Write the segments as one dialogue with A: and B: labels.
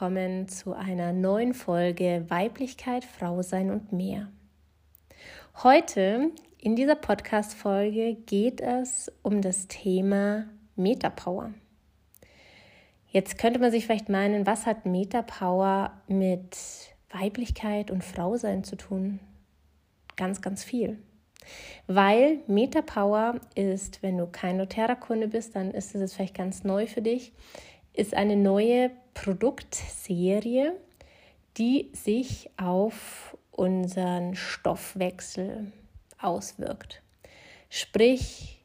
A: willkommen zu einer neuen Folge Weiblichkeit, Frau sein und mehr. Heute in dieser Podcast-Folge geht es um das Thema Metapower. Jetzt könnte man sich vielleicht meinen, was hat Metapower mit Weiblichkeit und Frausein zu tun? Ganz, ganz viel. Weil Metapower ist, wenn du kein doTERRA-Kunde bist, dann ist es vielleicht ganz neu für dich, ist eine neue Produktserie, die sich auf unseren Stoffwechsel auswirkt. Sprich,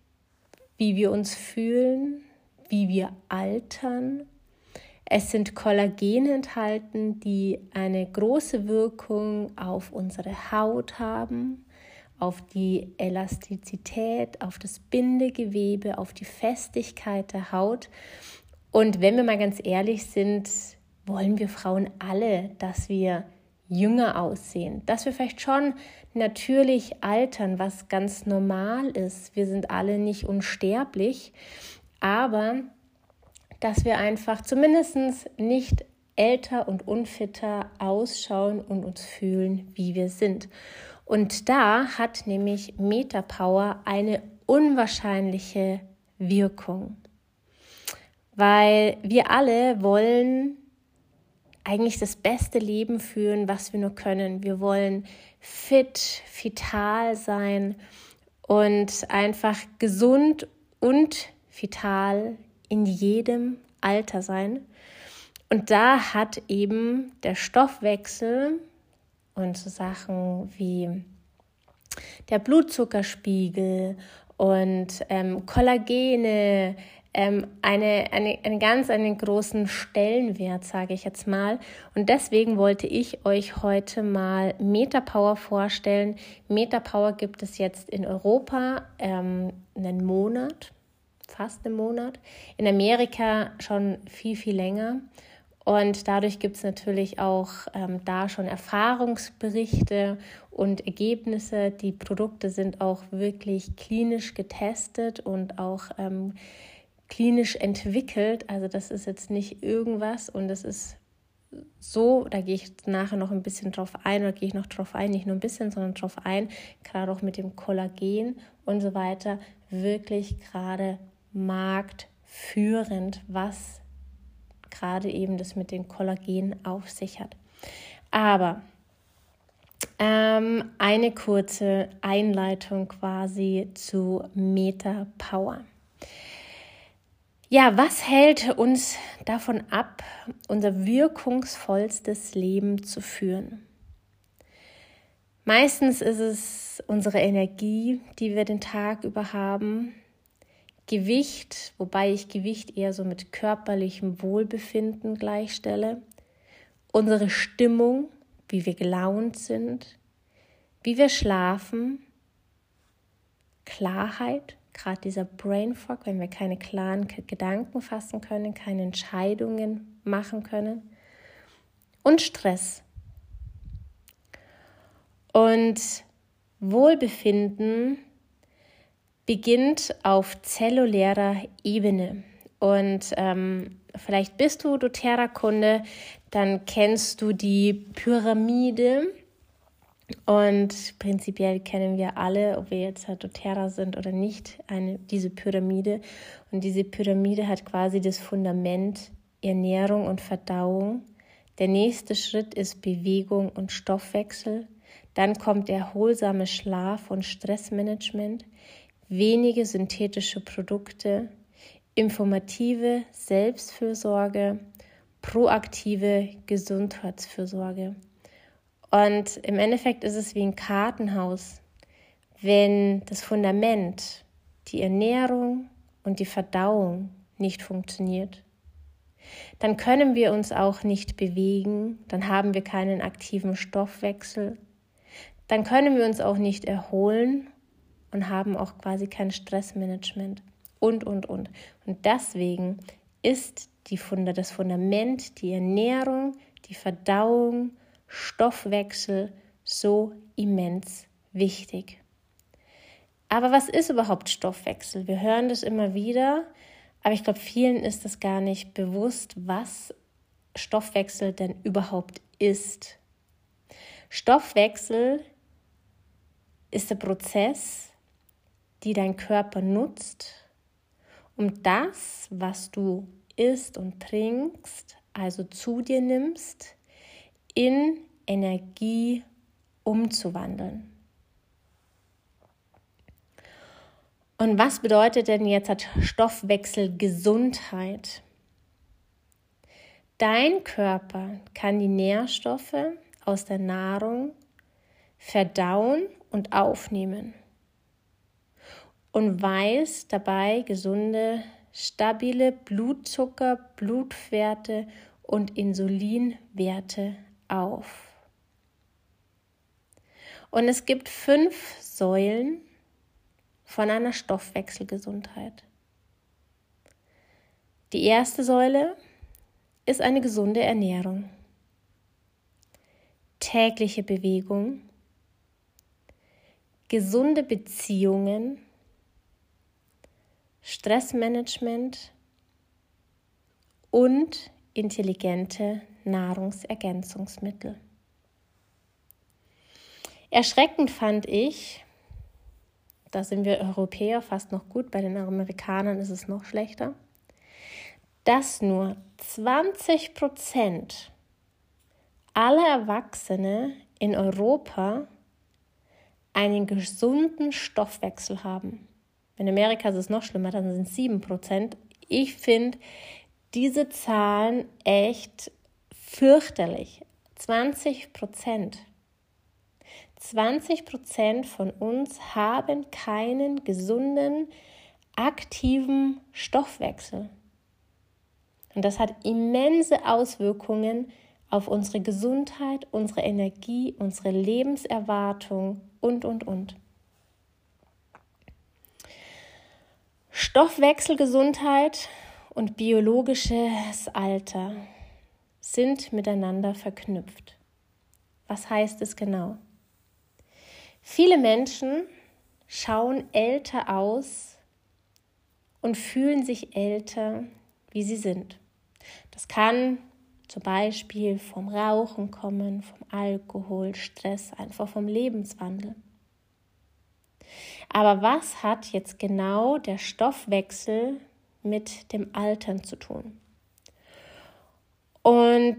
A: wie wir uns fühlen, wie wir altern. Es sind Kollagene enthalten, die eine große Wirkung auf unsere Haut haben, auf die Elastizität, auf das Bindegewebe, auf die Festigkeit der Haut. Und wenn wir mal ganz ehrlich sind, wollen wir Frauen alle, dass wir jünger aussehen, dass wir vielleicht schon natürlich altern, was ganz normal ist. Wir sind alle nicht unsterblich, aber dass wir einfach zumindest nicht älter und unfitter ausschauen und uns fühlen, wie wir sind. Und da hat nämlich Metapower eine unwahrscheinliche Wirkung, weil wir alle wollen eigentlich das beste Leben führen, was wir nur können. Wir wollen fit, vital sein und einfach gesund und vital in jedem Alter sein. Und da hat eben der Stoffwechsel und so Sachen wie der Blutzuckerspiegel und ähm, Kollagene, ähm, eine, eine, einen ganz einen großen Stellenwert, sage ich jetzt mal. Und deswegen wollte ich euch heute mal Metapower vorstellen. Metapower gibt es jetzt in Europa ähm, einen Monat, fast einen Monat. In Amerika schon viel, viel länger. Und dadurch gibt es natürlich auch ähm, da schon Erfahrungsberichte und Ergebnisse. Die Produkte sind auch wirklich klinisch getestet und auch ähm, klinisch entwickelt. Also das ist jetzt nicht irgendwas und das ist so, da gehe ich nachher noch ein bisschen drauf ein oder gehe ich noch drauf ein, nicht nur ein bisschen, sondern drauf ein, gerade auch mit dem Kollagen und so weiter, wirklich gerade marktführend, was gerade eben das mit den Kollagen auf sich hat. Aber ähm, eine kurze Einleitung quasi zu Meta Power. Ja, was hält uns davon ab, unser wirkungsvollstes Leben zu führen? Meistens ist es unsere Energie, die wir den Tag über haben, Gewicht, wobei ich Gewicht eher so mit körperlichem Wohlbefinden gleichstelle, unsere Stimmung, wie wir gelaunt sind, wie wir schlafen, Klarheit, gerade dieser Brain Fog, wenn wir keine klaren Gedanken fassen können, keine Entscheidungen machen können und Stress. Und Wohlbefinden beginnt auf zellulärer Ebene. Und ähm, vielleicht bist du doTERRA-Kunde, dann kennst du die Pyramide und prinzipiell kennen wir alle, ob wir jetzt halt doTERRA sind oder nicht, eine, diese Pyramide. Und diese Pyramide hat quasi das Fundament Ernährung und Verdauung. Der nächste Schritt ist Bewegung und Stoffwechsel. Dann kommt erholsame Schlaf und Stressmanagement, wenige synthetische Produkte, informative Selbstfürsorge, proaktive Gesundheitsfürsorge. Und im Endeffekt ist es wie ein Kartenhaus. Wenn das Fundament, die Ernährung und die Verdauung nicht funktioniert, dann können wir uns auch nicht bewegen, dann haben wir keinen aktiven Stoffwechsel, dann können wir uns auch nicht erholen und haben auch quasi kein Stressmanagement und, und, und. Und deswegen ist die Funda, das Fundament, die Ernährung, die Verdauung Stoffwechsel so immens wichtig. Aber was ist überhaupt Stoffwechsel? Wir hören das immer wieder, aber ich glaube, vielen ist das gar nicht bewusst, was Stoffwechsel denn überhaupt ist. Stoffwechsel ist der Prozess, die dein Körper nutzt, um das, was du isst und trinkst, also zu dir nimmst, in Energie umzuwandeln. Und was bedeutet denn jetzt hat Stoffwechsel Gesundheit? Dein Körper kann die Nährstoffe aus der Nahrung verdauen und aufnehmen und weiß dabei gesunde, stabile Blutzucker, Blutwerte und Insulinwerte auf. Und es gibt fünf Säulen von einer Stoffwechselgesundheit. Die erste Säule ist eine gesunde Ernährung, tägliche Bewegung, gesunde Beziehungen, Stressmanagement und intelligente Nahrungsergänzungsmittel. Erschreckend fand ich, da sind wir Europäer fast noch gut, bei den Amerikanern ist es noch schlechter, dass nur 20 Prozent aller Erwachsene in Europa einen gesunden Stoffwechsel haben. In Amerika ist es noch schlimmer, dann sind es 7 Prozent. Ich finde diese Zahlen echt fürchterlich. 20 Prozent. 20 Prozent von uns haben keinen gesunden, aktiven Stoffwechsel. Und das hat immense Auswirkungen auf unsere Gesundheit, unsere Energie, unsere Lebenserwartung und, und, und. Stoffwechselgesundheit und biologisches Alter sind miteinander verknüpft. Was heißt es genau? Viele Menschen schauen älter aus und fühlen sich älter, wie sie sind. Das kann zum Beispiel vom Rauchen kommen, vom Alkohol, Stress, einfach vom Lebenswandel. Aber was hat jetzt genau der Stoffwechsel mit dem Altern zu tun? Und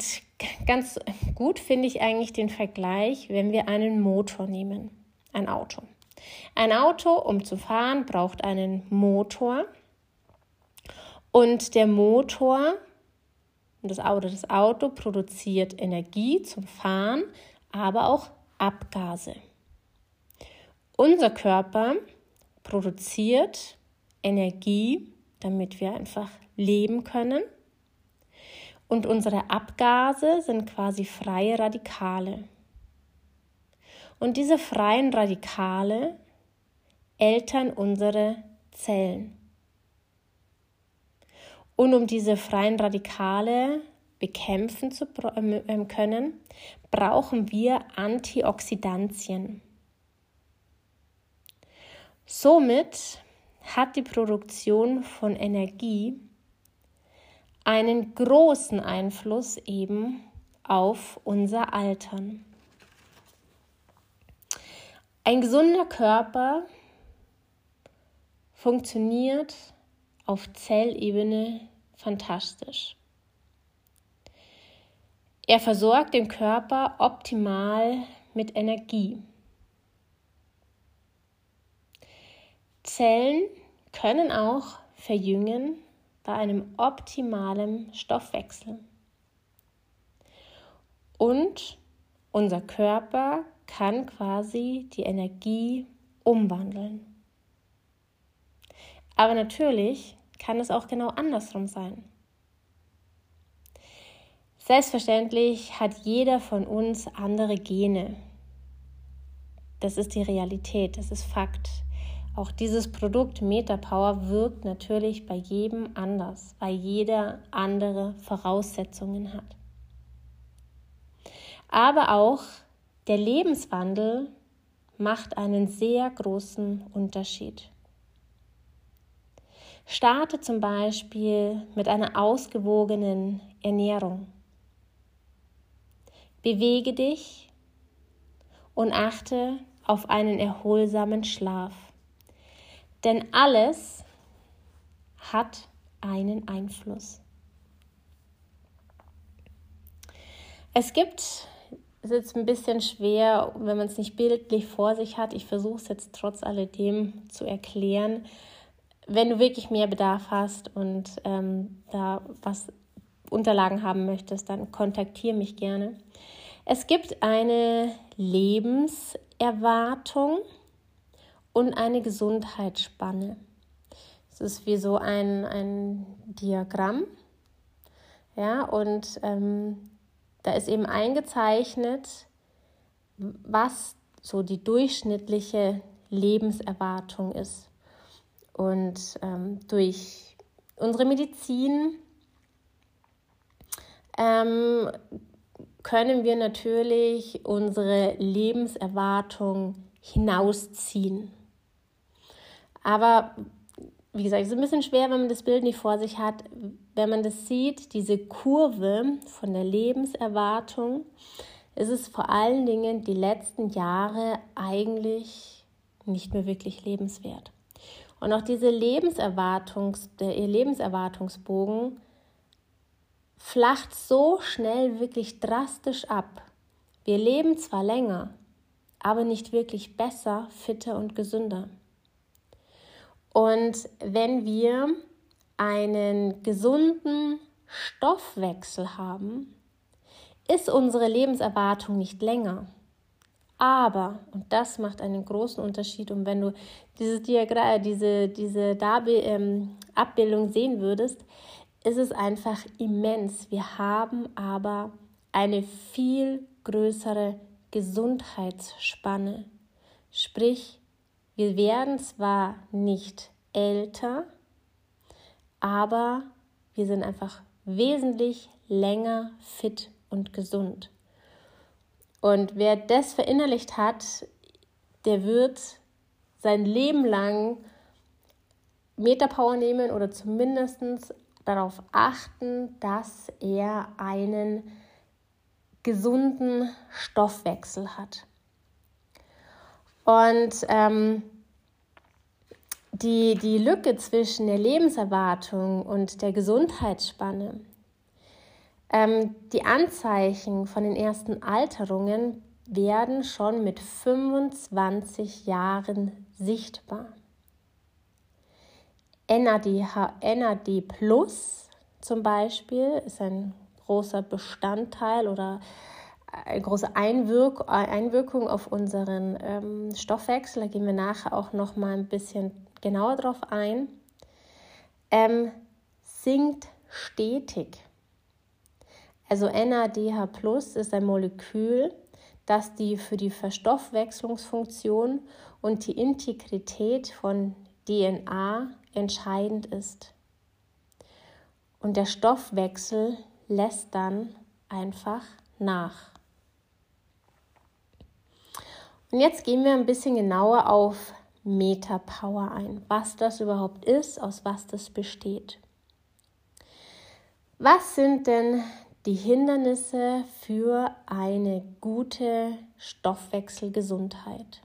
A: ganz gut finde ich eigentlich den Vergleich, wenn wir einen Motor nehmen, ein Auto. Ein Auto, um zu fahren, braucht einen Motor. Und der Motor das Auto, das Auto produziert Energie zum Fahren, aber auch Abgase. Unser Körper produziert Energie, damit wir einfach leben können. Und unsere Abgase sind quasi freie Radikale. Und diese freien Radikale eltern unsere Zellen. Und um diese freien Radikale bekämpfen zu ähm, können, brauchen wir Antioxidantien. Somit hat die Produktion von Energie einen großen Einfluss eben auf unser Altern. Ein gesunder Körper funktioniert auf Zellebene fantastisch. Er versorgt den Körper optimal mit Energie. Zellen können auch verjüngen bei einem optimalen Stoffwechsel. Und unser Körper kann quasi die Energie umwandeln. Aber natürlich kann es auch genau andersrum sein. Selbstverständlich hat jeder von uns andere Gene. Das ist die Realität, das ist Fakt. Auch dieses Produkt MetaPower wirkt natürlich bei jedem anders, weil jeder andere Voraussetzungen hat. Aber auch der Lebenswandel macht einen sehr großen Unterschied. Starte zum Beispiel mit einer ausgewogenen Ernährung. bewege dich und achte auf einen erholsamen Schlaf. Denn alles hat einen Einfluss. Es gibt, es ist jetzt ein bisschen schwer, wenn man es nicht bildlich vor sich hat. Ich versuche es jetzt trotz alledem zu erklären. Wenn du wirklich mehr Bedarf hast und ähm, da was Unterlagen haben möchtest, dann kontaktiere mich gerne. Es gibt eine Lebenserwartung und eine Gesundheitsspanne. Es ist wie so ein, ein Diagramm. Ja, und ähm, da ist eben eingezeichnet, was so die durchschnittliche Lebenserwartung ist. Und ähm, durch unsere Medizin ähm, können wir natürlich unsere Lebenserwartung hinausziehen. Aber wie gesagt, es ist ein bisschen schwer, wenn man das Bild nicht vor sich hat. Wenn man das sieht, diese Kurve von der Lebenserwartung, ist es vor allen Dingen die letzten Jahre eigentlich nicht mehr wirklich lebenswert. Und auch diese Lebenserwartungs, der Lebenserwartungsbogen flacht so schnell wirklich drastisch ab. Wir leben zwar länger, aber nicht wirklich besser, fitter und gesünder. Und wenn wir einen gesunden Stoffwechsel haben, ist unsere Lebenserwartung nicht länger. Aber, und das macht einen großen Unterschied, und wenn du dieses Diagramm, diese, diese Darbe ähm, Abbildung sehen würdest, ist es einfach immens. Wir haben aber eine viel größere Gesundheitsspanne. Sprich, wir werden zwar nicht älter, aber wir sind einfach wesentlich länger fit und gesund. Und wer das verinnerlicht hat, der wird sein Leben lang Metapower nehmen oder zumindest darauf achten, dass er einen gesunden Stoffwechsel hat. Und ähm, die, die Lücke zwischen der Lebenserwartung und der Gesundheitsspanne, ähm, die Anzeichen von den ersten Alterungen werden schon mit 25 Jahren sichtbar. NAD, NAD Plus zum Beispiel ist ein großer Bestandteil oder eine große Einwirk Einwirkung auf unseren ähm, Stoffwechsel. Da gehen wir nachher auch noch mal ein bisschen genauer drauf ein. Ähm, sinkt stetig. Also NADH Plus ist ein Molekül, das die für die Verstoffwechslungsfunktion und die Integrität von DNA entscheidend ist. Und der Stoffwechsel lässt dann einfach nach. Und jetzt gehen wir ein bisschen genauer auf Metapower ein, was das überhaupt ist, aus was das besteht. Was sind denn die Hindernisse für eine gute Stoffwechselgesundheit?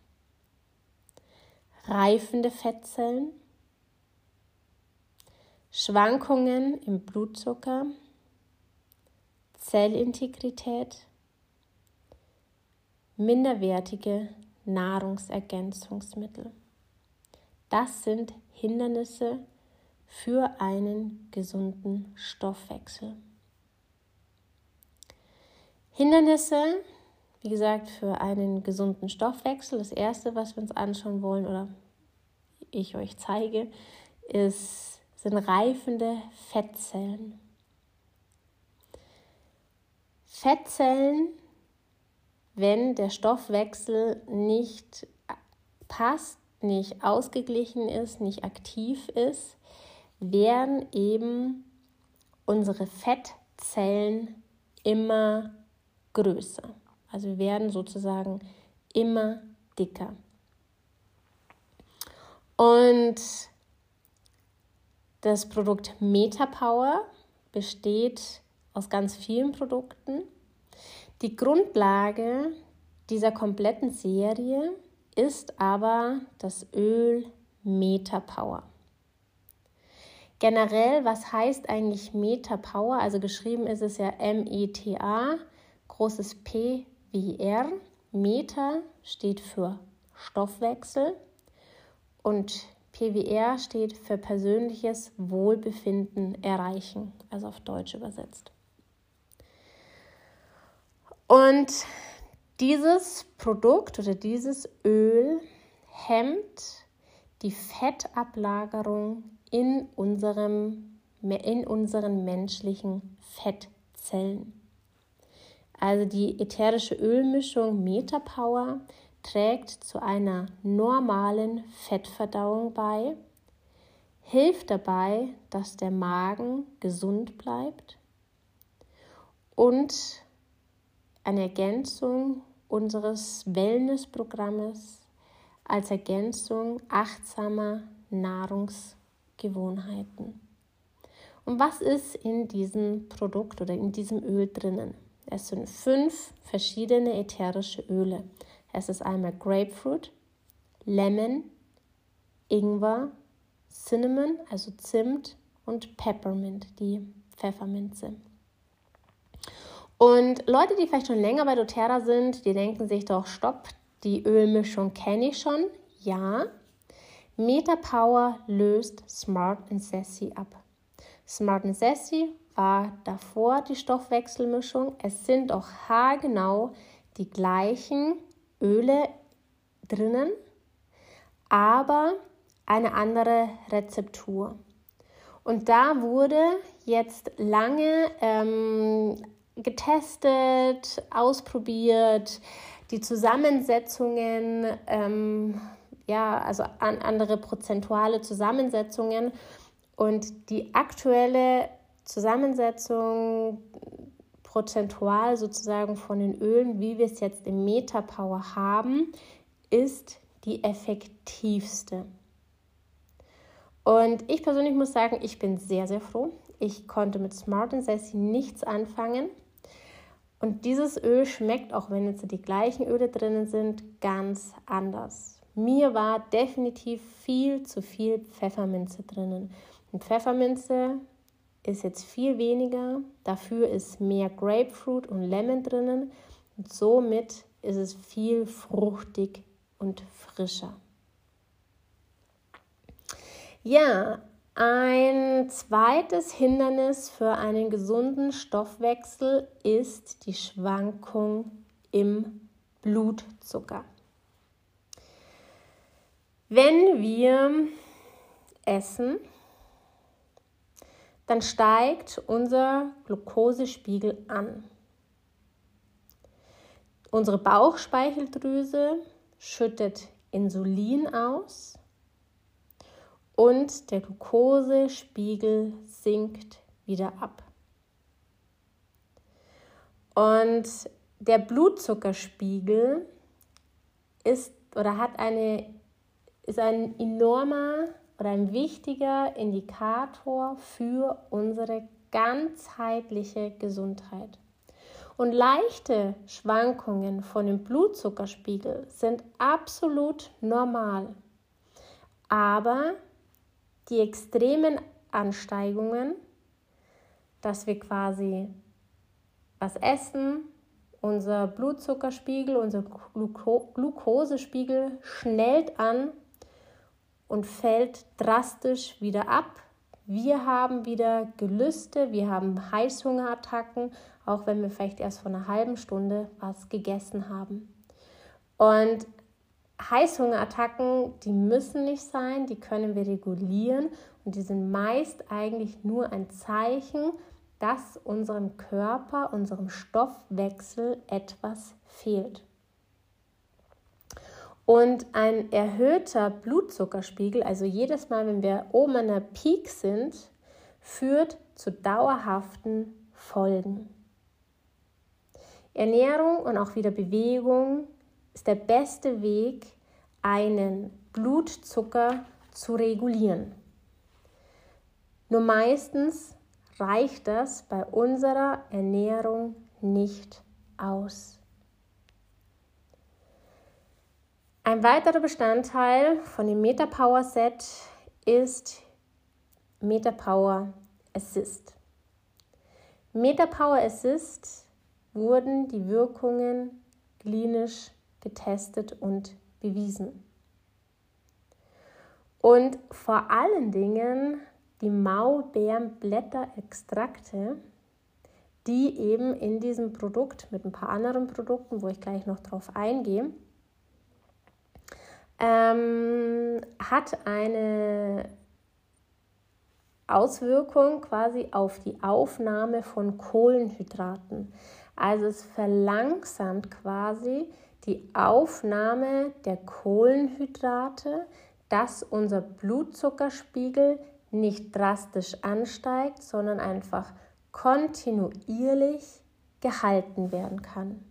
A: Reifende Fettzellen, Schwankungen im Blutzucker, Zellintegrität, minderwertige Nahrungsergänzungsmittel. Das sind Hindernisse für einen gesunden Stoffwechsel. Hindernisse, wie gesagt, für einen gesunden Stoffwechsel. Das erste, was wir uns anschauen wollen oder ich euch zeige, ist sind reifende Fettzellen. Fettzellen, wenn der Stoffwechsel nicht passt, nicht ausgeglichen ist, nicht aktiv ist, werden eben unsere Fettzellen immer größer. Also werden sozusagen immer dicker. Und das Produkt MetaPower besteht aus ganz vielen Produkten. Die Grundlage dieser kompletten Serie ist aber das Öl Metapower. Generell, was heißt eigentlich Metapower? Also geschrieben ist es ja M-E-T-A, großes P wie R. Meta steht für Stoffwechsel und PWR steht für persönliches Wohlbefinden erreichen, also auf Deutsch übersetzt. Und dieses Produkt oder dieses Öl hemmt die Fettablagerung in, unserem, in unseren menschlichen Fettzellen. Also die ätherische Ölmischung Metapower trägt zu einer normalen Fettverdauung bei, hilft dabei, dass der Magen gesund bleibt und eine Ergänzung unseres Wellnessprogrammes als Ergänzung achtsamer Nahrungsgewohnheiten. Und was ist in diesem Produkt oder in diesem Öl drinnen? Es sind fünf verschiedene ätherische Öle. Es ist einmal Grapefruit, Lemon, Ingwer, Cinnamon, also Zimt und Peppermint, die Pfefferminze. Und Leute, die vielleicht schon länger bei doTERRA sind, die denken sich doch, stopp, die Ölmischung kenne ich schon. Ja, Metapower löst Smart and Sassy ab. Smart and Sassy war davor die Stoffwechselmischung. Es sind auch haargenau die gleichen Öle drinnen, aber eine andere Rezeptur. Und da wurde jetzt lange ähm, getestet, ausprobiert, die Zusammensetzungen, ähm, ja, also an andere prozentuale Zusammensetzungen und die aktuelle Zusammensetzung prozentual sozusagen von den Ölen, wie wir es jetzt im Metapower haben, ist die effektivste. Und ich persönlich muss sagen, ich bin sehr, sehr froh. Ich konnte mit Smart and Sassy nichts anfangen. Und dieses Öl schmeckt, auch wenn jetzt die gleichen Öle drinnen sind, ganz anders. Mir war definitiv viel zu viel Pfefferminze drinnen. Und Pfefferminze ist jetzt viel weniger, dafür ist mehr Grapefruit und Lemon drinnen und somit ist es viel fruchtig und frischer. Ja, ein zweites Hindernis für einen gesunden Stoffwechsel ist die Schwankung im Blutzucker. Wenn wir essen, dann steigt unser Glukosespiegel an. Unsere Bauchspeicheldrüse schüttet Insulin aus und der Glukosespiegel sinkt wieder ab. Und der Blutzuckerspiegel ist oder hat eine ist ein enormer oder ein wichtiger Indikator für unsere ganzheitliche Gesundheit. Und leichte Schwankungen von dem Blutzuckerspiegel sind absolut normal. Aber die extremen Ansteigungen, dass wir quasi was essen, unser Blutzuckerspiegel, unser Glukosespiegel schnellt an und fällt drastisch wieder ab. Wir haben wieder Gelüste, wir haben Heißhungerattacken, auch wenn wir vielleicht erst vor einer halben Stunde was gegessen haben. Und Heißhungerattacken, die müssen nicht sein, die können wir regulieren und die sind meist eigentlich nur ein Zeichen, dass unserem Körper, unserem Stoffwechsel etwas fehlt. Und ein erhöhter Blutzuckerspiegel, also jedes Mal, wenn wir oben an der Peak sind, führt zu dauerhaften Folgen. Ernährung und auch wieder Bewegung ist der beste Weg, einen Blutzucker zu regulieren. Nur meistens reicht das bei unserer Ernährung nicht aus. Ein weiterer Bestandteil von dem MetaPower Set ist MetaPower Assist. MetaPower Assist wurden die Wirkungen klinisch getestet und bewiesen. Und vor allen Dingen die Maulbeerenblätterextrakte, die eben in diesem Produkt mit ein paar anderen Produkten, wo ich gleich noch drauf eingehe, ähm, hat eine Auswirkung quasi auf die Aufnahme von Kohlenhydraten. Also es verlangsamt quasi die Aufnahme der Kohlenhydrate, dass unser Blutzuckerspiegel nicht drastisch ansteigt, sondern einfach kontinuierlich gehalten werden kann.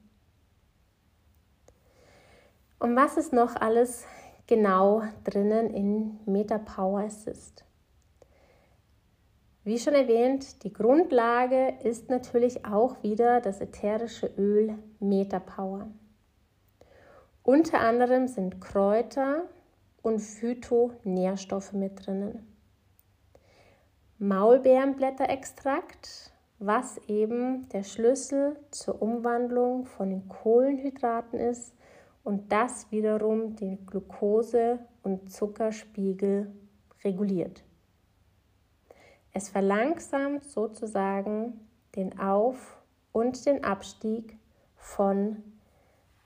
A: Und was ist noch alles genau drinnen in MetaPower Assist? Wie schon erwähnt, die Grundlage ist natürlich auch wieder das ätherische Öl MetaPower. Unter anderem sind Kräuter und Phytonährstoffe mit drinnen. Maulbeerenblätterextrakt, was eben der Schlüssel zur Umwandlung von den Kohlenhydraten ist und das wiederum den Glucose- und Zuckerspiegel reguliert. Es verlangsamt sozusagen den Auf- und den Abstieg von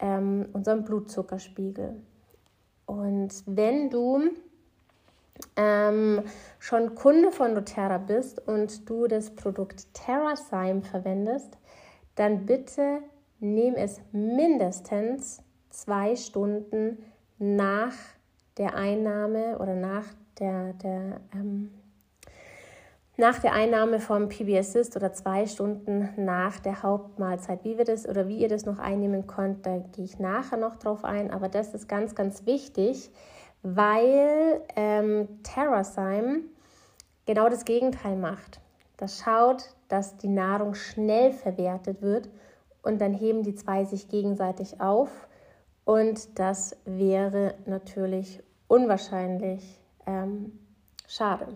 A: ähm, unserem Blutzuckerspiegel. Und wenn du ähm, schon Kunde von doTERRA bist und du das Produkt TerraSyme verwendest, dann bitte nimm es mindestens zwei Stunden nach der Einnahme oder nach der, der ähm, nach der Einnahme vom PB Assist oder zwei Stunden nach der Hauptmahlzeit. Wie wir das oder wie ihr das noch einnehmen könnt, da gehe ich nachher noch drauf ein. Aber das ist ganz, ganz wichtig, weil ähm, TerraSyme genau das Gegenteil macht. Das schaut, dass die Nahrung schnell verwertet wird und dann heben die zwei sich gegenseitig auf. Und das wäre natürlich unwahrscheinlich ähm, schade.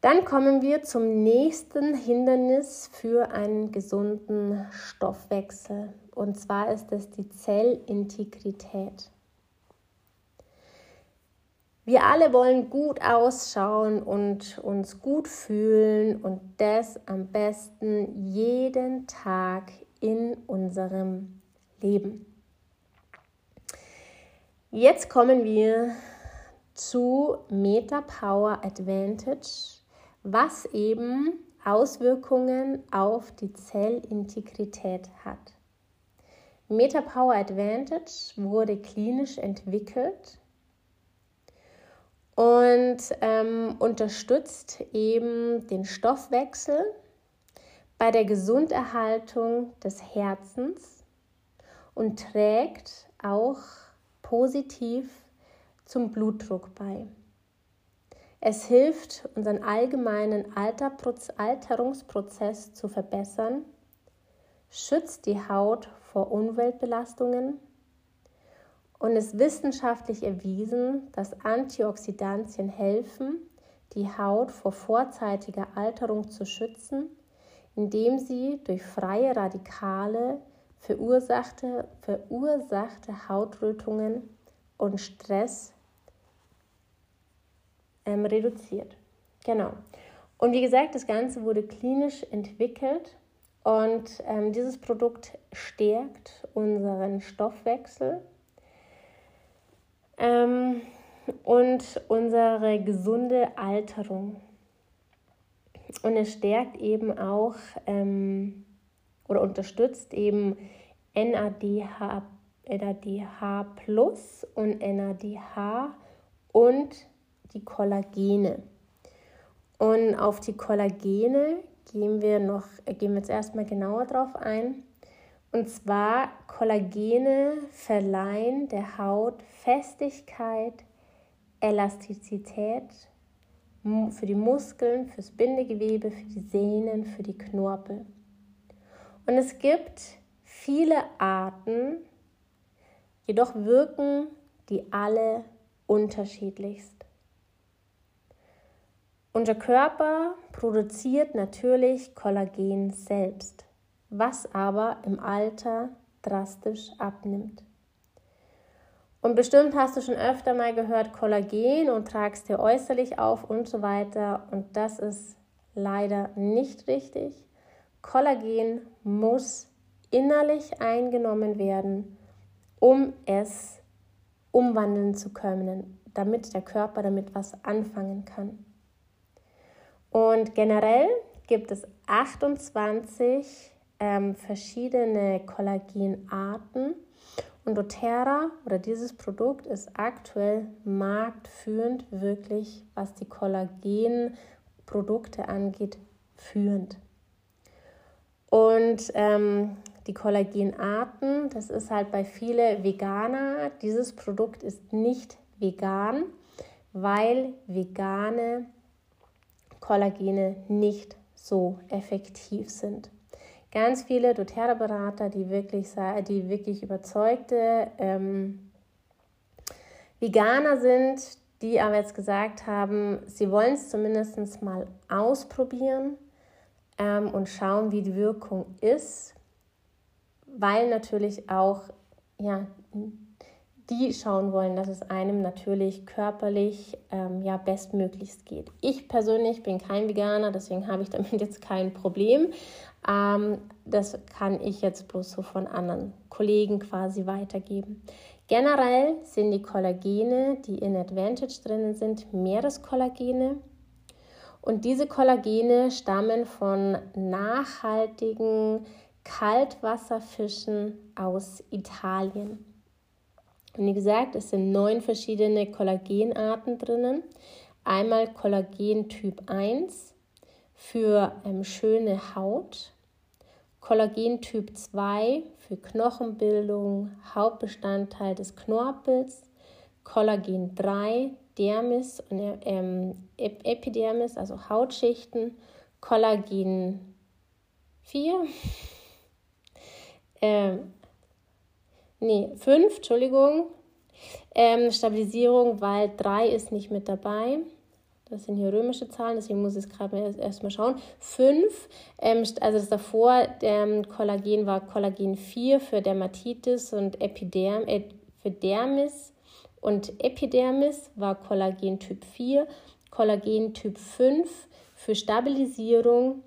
A: Dann kommen wir zum nächsten Hindernis für einen gesunden Stoffwechsel. Und zwar ist es die Zellintegrität. Wir alle wollen gut ausschauen und uns gut fühlen und das am besten jeden Tag in unserem Leben. Jetzt kommen wir zu Meta Power Advantage was eben Auswirkungen auf die Zellintegrität hat. MetaPower Advantage wurde klinisch entwickelt und ähm, unterstützt eben den Stoffwechsel bei der Gesunderhaltung des Herzens und trägt auch positiv zum Blutdruck bei. Es hilft, unseren allgemeinen Alterungsprozess zu verbessern, schützt die Haut vor Umweltbelastungen. Und ist wissenschaftlich erwiesen, dass Antioxidantien helfen, die Haut vor vorzeitiger Alterung zu schützen, indem sie durch freie Radikale verursachte, verursachte Hautrötungen und Stress ähm, reduziert. Genau. Und wie gesagt, das Ganze wurde klinisch entwickelt und ähm, dieses Produkt stärkt unseren Stoffwechsel ähm, und unsere gesunde Alterung. Und es stärkt eben auch ähm, oder unterstützt eben NADH, NADH Plus und NADH und die Kollagene. Und auf die Kollagene gehen wir noch, äh, gehen wir jetzt erstmal genauer drauf ein. Und zwar Kollagene verleihen der Haut Festigkeit, Elastizität für die Muskeln, fürs Bindegewebe, für die Sehnen, für die Knorpel. Und es gibt viele Arten, jedoch wirken die alle unterschiedlichst. Unser Körper produziert natürlich Kollagen selbst, was aber im Alter drastisch abnimmt. Und bestimmt hast du schon öfter mal gehört Kollagen und tragst dir äußerlich auf und so weiter. Und das ist leider nicht richtig. Kollagen muss innerlich eingenommen werden, um es umwandeln zu können, damit der Körper damit was anfangen kann. Und generell gibt es 28 ähm, verschiedene Kollagenarten und doTERRA oder dieses Produkt ist aktuell marktführend, wirklich was die Kollagenprodukte angeht, führend. Und ähm, die Kollagenarten, das ist halt bei vielen Veganer, dieses Produkt ist nicht vegan, weil vegane Kollagene nicht so effektiv sind. Ganz viele doTERRA-Berater, die wirklich, die wirklich überzeugte ähm, Veganer sind, die aber jetzt gesagt haben, sie wollen es zumindest mal ausprobieren ähm, und schauen, wie die Wirkung ist, weil natürlich auch ja, die schauen wollen, dass es einem natürlich körperlich ähm, ja bestmöglichst geht. Ich persönlich bin kein Veganer, deswegen habe ich damit jetzt kein Problem. Ähm, das kann ich jetzt bloß so von anderen Kollegen quasi weitergeben. Generell sind die Kollagene, die in Advantage drinnen sind, Meereskollagene. Und diese Kollagene stammen von nachhaltigen Kaltwasserfischen aus Italien. Und wie gesagt, es sind neun verschiedene Kollagenarten drinnen. Einmal Kollagen Typ 1 für ähm, schöne Haut, Kollagen Typ 2 für Knochenbildung, Hauptbestandteil des Knorpels, Kollagen 3 Dermis und ähm, Epidermis, also Hautschichten, Kollagen 4, ähm, nee, 5, Entschuldigung, ähm, Stabilisierung, weil 3 ist nicht mit dabei. Das sind hier römische Zahlen, deswegen muss ich es gerade erst mal schauen. 5, ähm, also das davor, der Kollagen war Kollagen 4 für Dermatitis und Epiderm, äh, für Dermis und Epidermis war Kollagen Typ 4, Kollagen Typ 5 für Stabilisierung,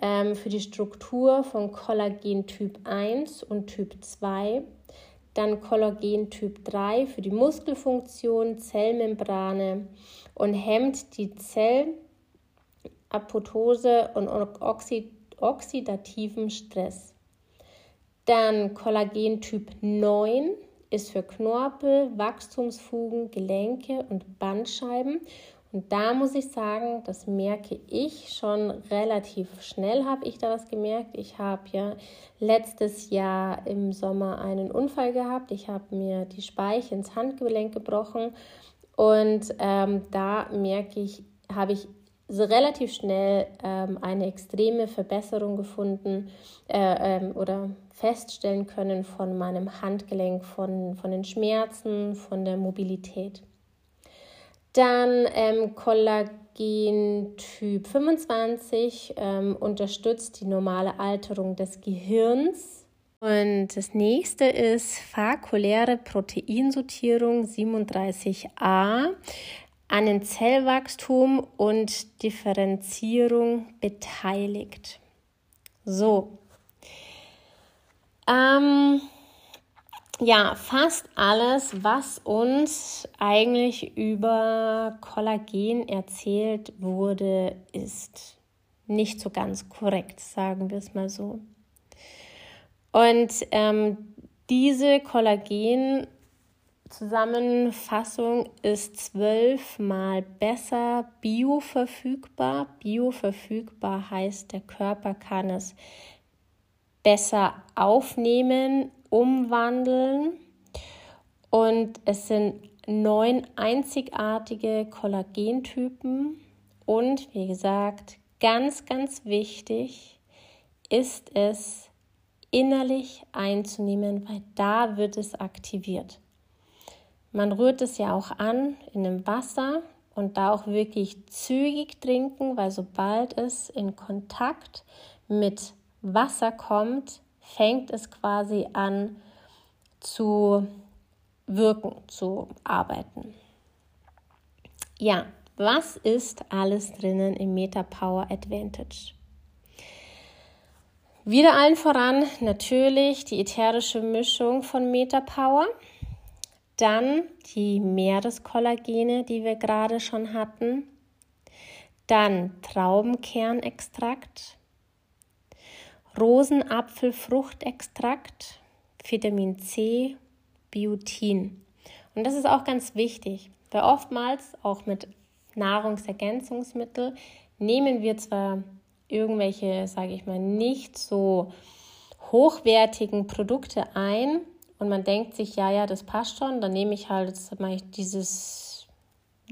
A: ähm, für die Struktur von Kollagen Typ 1 und Typ 2 dann Kollagen Typ 3 für die Muskelfunktion, Zellmembrane und hemmt die Zellapoptose und oxidativen Stress. Dann Kollagen Typ 9 ist für Knorpel, Wachstumsfugen, Gelenke und Bandscheiben und da muss ich sagen, das merke ich schon relativ schnell, habe ich da was gemerkt. Ich habe ja letztes Jahr im Sommer einen Unfall gehabt. Ich habe mir die Speiche ins Handgelenk gebrochen und ähm, da merke ich, habe ich so relativ schnell ähm, eine extreme Verbesserung gefunden äh, ähm, oder feststellen können von meinem Handgelenk, von, von den Schmerzen, von der Mobilität. Dann ähm, Kollagen Typ 25 ähm, unterstützt die normale Alterung des Gehirns. Und das nächste ist fakuläre Proteinsortierung 37a an den Zellwachstum und Differenzierung beteiligt. So. Ähm, ja, fast alles, was uns eigentlich über Kollagen erzählt wurde, ist nicht so ganz korrekt, sagen wir es mal so. Und ähm, diese Kollagen-Zusammenfassung ist zwölfmal besser bioverfügbar. Bioverfügbar heißt, der Körper kann es besser aufnehmen umwandeln. Und es sind neun einzigartige Kollagentypen. Und wie gesagt, ganz, ganz wichtig ist es innerlich einzunehmen, weil da wird es aktiviert. Man rührt es ja auch an in dem Wasser und da auch wirklich zügig trinken, weil sobald es in Kontakt mit Wasser kommt, fängt es quasi an zu wirken, zu arbeiten. Ja, was ist alles drinnen im Meta Power Advantage? Wieder allen voran natürlich die ätherische Mischung von Meta Power. Dann die Meereskollagene, die wir gerade schon hatten. Dann Traubenkernextrakt, Rosenapfelfruchtextrakt, Vitamin C, Biotin. Und das ist auch ganz wichtig, weil oftmals auch mit Nahrungsergänzungsmitteln nehmen wir zwar irgendwelche, sage ich mal, nicht so hochwertigen Produkte ein und man denkt sich, ja, ja, das passt schon, dann nehme ich halt jetzt mache ich dieses,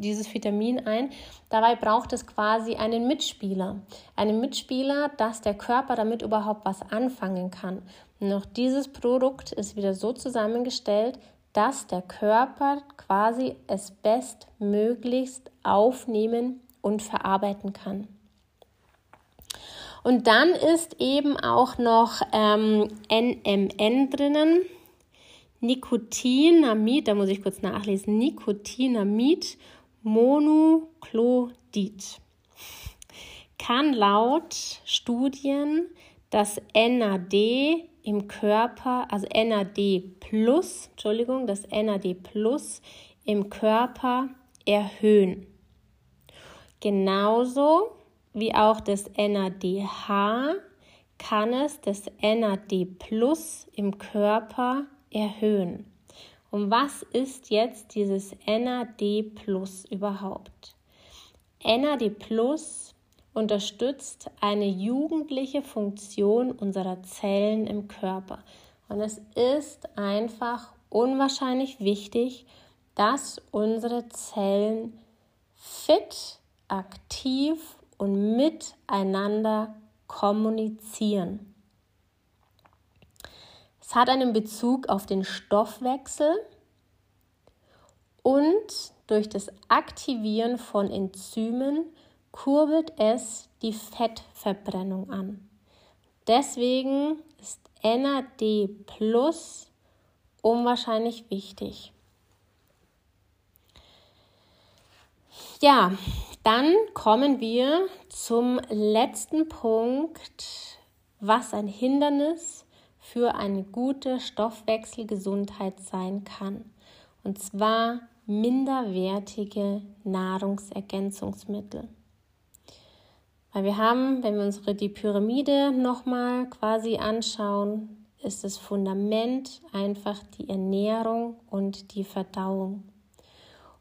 A: dieses Vitamin ein. Dabei braucht es quasi einen Mitspieler. Einen Mitspieler, dass der Körper damit überhaupt was anfangen kann. Und auch dieses Produkt ist wieder so zusammengestellt, dass der Körper quasi es bestmöglichst aufnehmen und verarbeiten kann. Und dann ist eben auch noch ähm, NMN drinnen, Nikotinamid, da muss ich kurz nachlesen, Nikotinamid Monochlodid kann laut Studien das NAD im Körper, also NAD plus, Entschuldigung, das NAD plus im Körper erhöhen. Genauso wie auch das NADH kann es das NAD plus im Körper erhöhen. Und was ist jetzt dieses NAD plus überhaupt? NAD plus unterstützt eine jugendliche Funktion unserer Zellen im Körper. Und es ist einfach unwahrscheinlich wichtig, dass unsere Zellen fit, aktiv und miteinander kommunizieren. Es hat einen Bezug auf den Stoffwechsel und durch das Aktivieren von Enzymen kurbelt es die Fettverbrennung an. Deswegen ist NAD Plus unwahrscheinlich wichtig. Ja, dann kommen wir zum letzten Punkt, was ein Hindernis für eine gute Stoffwechselgesundheit sein kann. Und zwar minderwertige Nahrungsergänzungsmittel. Weil wir haben, wenn wir unsere die Pyramide nochmal quasi anschauen, ist das Fundament einfach die Ernährung und die Verdauung.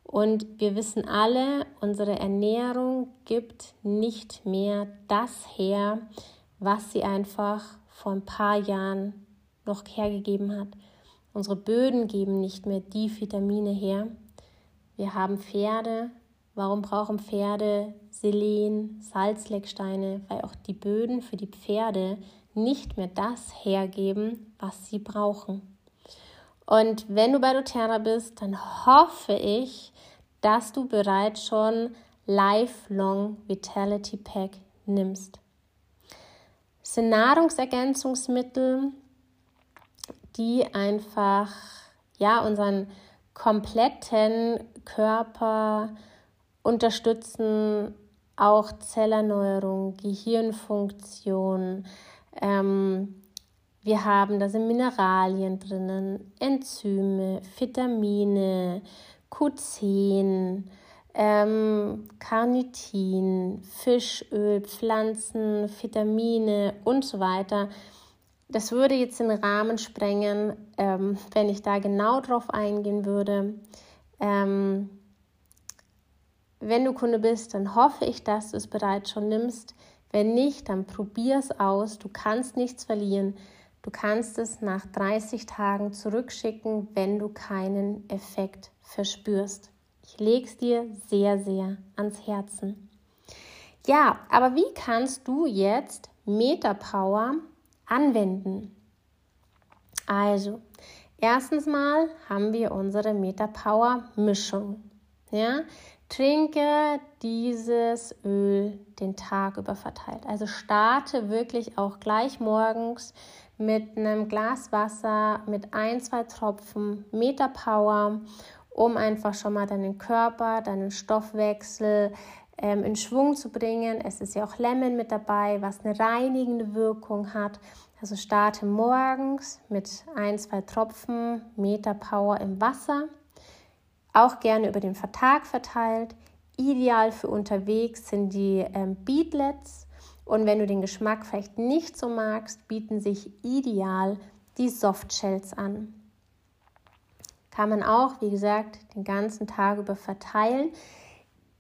A: Und wir wissen alle, unsere Ernährung gibt nicht mehr das her, was sie einfach vor ein paar Jahren noch hergegeben hat. Unsere Böden geben nicht mehr die Vitamine her. Wir haben Pferde. Warum brauchen Pferde Selen, Salzlecksteine? Weil auch die Böden für die Pferde nicht mehr das hergeben, was sie brauchen. Und wenn du bei doTERRA bist, dann hoffe ich, dass du bereits schon Lifelong Vitality Pack nimmst. Sind Nahrungsergänzungsmittel, die einfach ja unseren kompletten Körper unterstützen, auch Zellerneuerung, Gehirnfunktion. Ähm, wir haben, da sind Mineralien drinnen, Enzyme, Vitamine, Q10, ähm, Carnitin, Fischöl, Pflanzen, Vitamine und so weiter. Das würde jetzt den Rahmen sprengen, ähm, wenn ich da genau drauf eingehen würde. Ähm, wenn du Kunde bist, dann hoffe ich, dass du es bereits schon nimmst. Wenn nicht, dann probier es aus. Du kannst nichts verlieren. Du kannst es nach 30 Tagen zurückschicken, wenn du keinen Effekt verspürst. Es dir sehr, sehr ans Herzen. Ja, aber wie kannst du jetzt Metapower anwenden? Also, erstens mal haben wir unsere Metapower Mischung. Ja, trinke dieses Öl den Tag über verteilt. Also starte wirklich auch gleich morgens mit einem Glas Wasser, mit ein, zwei Tropfen Metapower, um einfach schon mal deinen Körper, deinen Stoffwechsel ähm, in Schwung zu bringen. Es ist ja auch Lemon mit dabei, was eine reinigende Wirkung hat. Also starte morgens mit ein, zwei Tropfen Metapower im Wasser auch gerne über den Vertrag verteilt. Ideal für unterwegs sind die ähm, Beatlets. Und wenn du den Geschmack vielleicht nicht so magst, bieten sich ideal die Softshells an. Kann man auch, wie gesagt, den ganzen Tag über verteilen.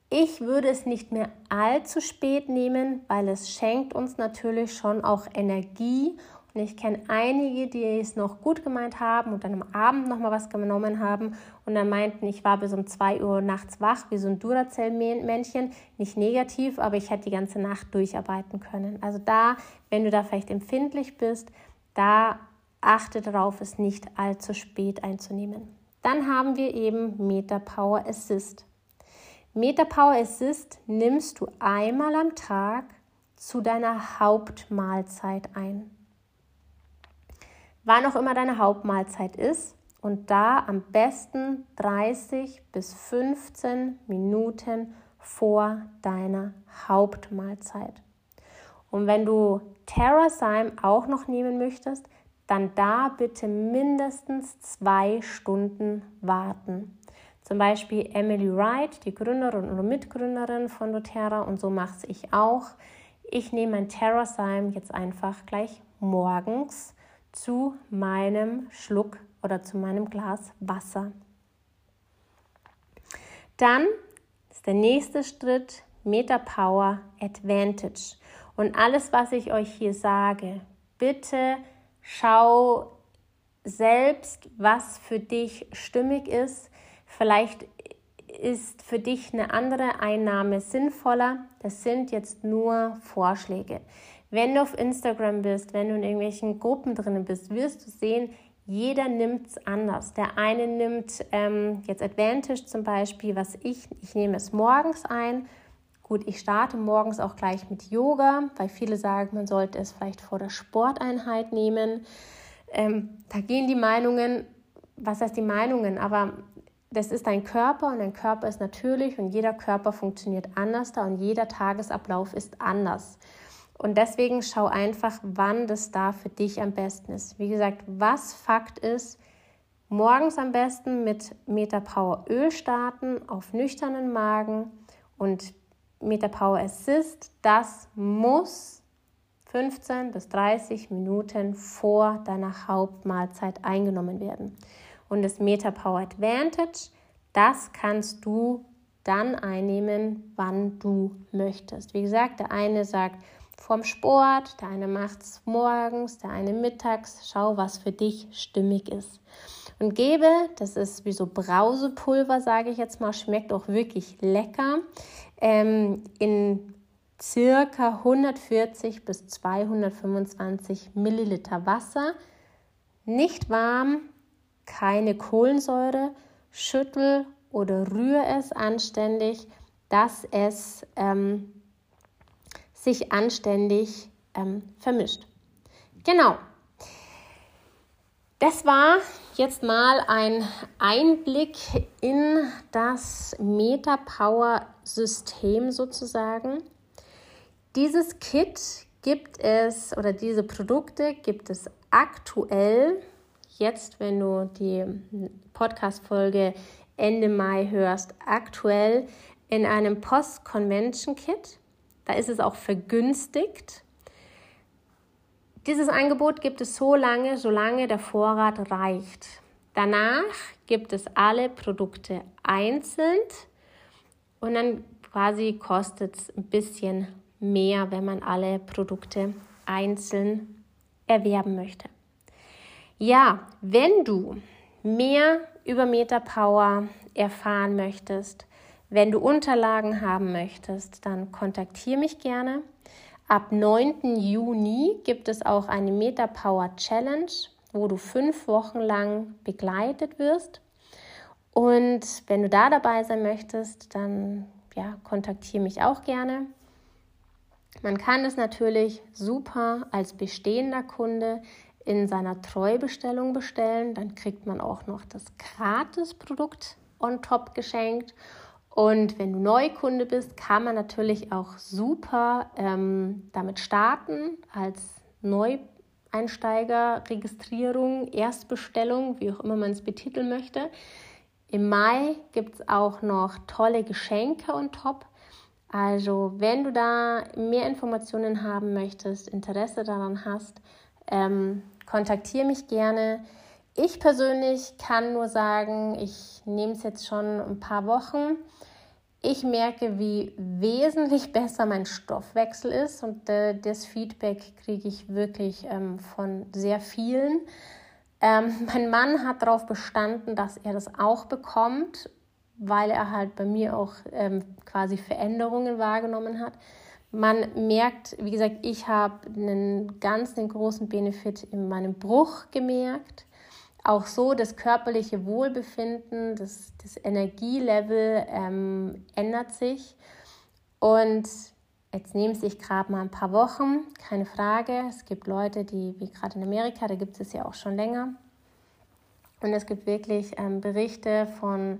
A: Ich würde es nicht mehr allzu spät nehmen, weil es schenkt uns natürlich schon auch Energie und ich kenne einige, die es noch gut gemeint haben und dann am Abend noch mal was genommen haben und dann meinten, ich war bis um 2 Uhr nachts wach, wie so ein Duracell-Männchen. Nicht negativ, aber ich hätte die ganze Nacht durcharbeiten können. Also da, wenn du da vielleicht empfindlich bist, da achte darauf, es nicht allzu spät einzunehmen. Dann haben wir eben Meta Power Assist. Meta Power Assist nimmst du einmal am Tag zu deiner Hauptmahlzeit ein wann auch immer deine Hauptmahlzeit ist und da am besten 30 bis 15 Minuten vor deiner Hauptmahlzeit. Und wenn du TerraSime auch noch nehmen möchtest, dann da bitte mindestens zwei Stunden warten. Zum Beispiel Emily Wright, die Gründerin oder Mitgründerin von doTERRA und so mache ich auch. Ich nehme mein TerraSime jetzt einfach gleich morgens zu meinem Schluck oder zu meinem Glas Wasser. Dann ist der nächste Schritt Meta Power Advantage. Und alles, was ich euch hier sage, bitte schau selbst, was für dich stimmig ist. Vielleicht ist für dich eine andere Einnahme sinnvoller. Das sind jetzt nur Vorschläge. Wenn du auf Instagram bist, wenn du in irgendwelchen Gruppen drin bist, wirst du sehen, jeder nimmt es anders. Der eine nimmt ähm, jetzt Advantage zum Beispiel, was ich, ich nehme es morgens ein. Gut, ich starte morgens auch gleich mit Yoga, weil viele sagen, man sollte es vielleicht vor der Sporteinheit nehmen. Ähm, da gehen die Meinungen, was heißt die Meinungen, aber das ist dein Körper und dein Körper ist natürlich und jeder Körper funktioniert anders da und jeder Tagesablauf ist anders. Und deswegen schau einfach, wann das da für dich am besten ist. Wie gesagt, was Fakt ist, morgens am besten mit Metapower Öl starten auf nüchternen Magen und Metapower Assist, das muss 15 bis 30 Minuten vor deiner Hauptmahlzeit eingenommen werden. Und das Metapower Advantage, das kannst du dann einnehmen, wann du möchtest. Wie gesagt, der eine sagt, vorm Sport, der eine macht es morgens, der eine mittags. Schau, was für dich stimmig ist. Und gebe, das ist wie so Brausepulver, sage ich jetzt mal, schmeckt auch wirklich lecker, ähm, in circa 140 bis 225 Milliliter Wasser. Nicht warm, keine Kohlensäure, schüttel oder rühre es anständig, dass es ähm, sich anständig ähm, vermischt. Genau. Das war jetzt mal ein Einblick in das Meta-Power-System sozusagen. Dieses Kit gibt es oder diese Produkte gibt es aktuell, jetzt wenn du die Podcast-Folge Ende Mai hörst, aktuell in einem Post-Convention-Kit. Da ist es auch vergünstigt. Dieses Angebot gibt es so lange, solange der Vorrat reicht. Danach gibt es alle Produkte einzeln und dann quasi kostet es ein bisschen mehr, wenn man alle Produkte einzeln erwerben möchte. Ja, wenn du mehr über MetaPower erfahren möchtest, wenn du Unterlagen haben möchtest, dann kontaktiere mich gerne. Ab 9. Juni gibt es auch eine Meta Power Challenge. wo du fünf Wochen lang begleitet wirst. Und wenn du da dabei sein möchtest, dann ja, kontaktiere mich auch gerne. Man kann es natürlich super als bestehender Kunde in seiner Treubestellung bestellen. Dann kriegt man auch noch das Gratis-Produkt on top geschenkt. Und wenn du Neukunde bist, kann man natürlich auch super ähm, damit starten als Neueinsteiger-Registrierung, Erstbestellung, wie auch immer man es betiteln möchte. Im Mai gibt es auch noch tolle Geschenke on top. Also wenn du da mehr Informationen haben möchtest, Interesse daran hast, ähm, kontaktiere mich gerne. Ich persönlich kann nur sagen, ich nehme es jetzt schon ein paar Wochen. Ich merke, wie wesentlich besser mein Stoffwechsel ist und äh, das Feedback kriege ich wirklich ähm, von sehr vielen. Ähm, mein Mann hat darauf bestanden, dass er das auch bekommt weil er halt bei mir auch ähm, quasi Veränderungen wahrgenommen hat. Man merkt, wie gesagt, ich habe einen ganz einen großen Benefit in meinem Bruch gemerkt. Auch so das körperliche Wohlbefinden, das, das Energielevel ähm, ändert sich. Und jetzt nehmen sich gerade mal ein paar Wochen, keine Frage. Es gibt Leute, die, wie gerade in Amerika, da gibt es ja auch schon länger. Und es gibt wirklich ähm, Berichte von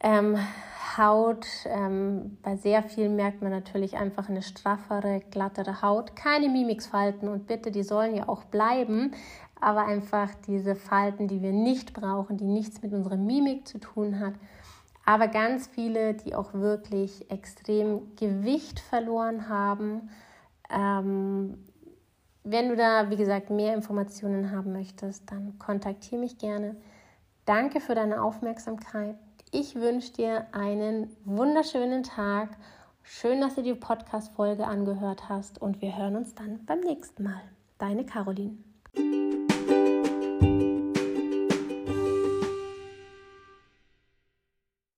A: ähm, Haut, ähm, bei sehr vielen merkt man natürlich einfach eine straffere, glattere Haut. Keine Mimiksfalten und bitte, die sollen ja auch bleiben, aber einfach diese Falten, die wir nicht brauchen, die nichts mit unserer Mimik zu tun hat. Aber ganz viele, die auch wirklich extrem Gewicht verloren haben. Ähm, wenn du da, wie gesagt, mehr Informationen haben möchtest, dann kontaktiere mich gerne. Danke für deine Aufmerksamkeit. Ich wünsche dir einen wunderschönen Tag. Schön, dass du die Podcast-Folge angehört hast und wir hören uns dann beim nächsten Mal. Deine Caroline.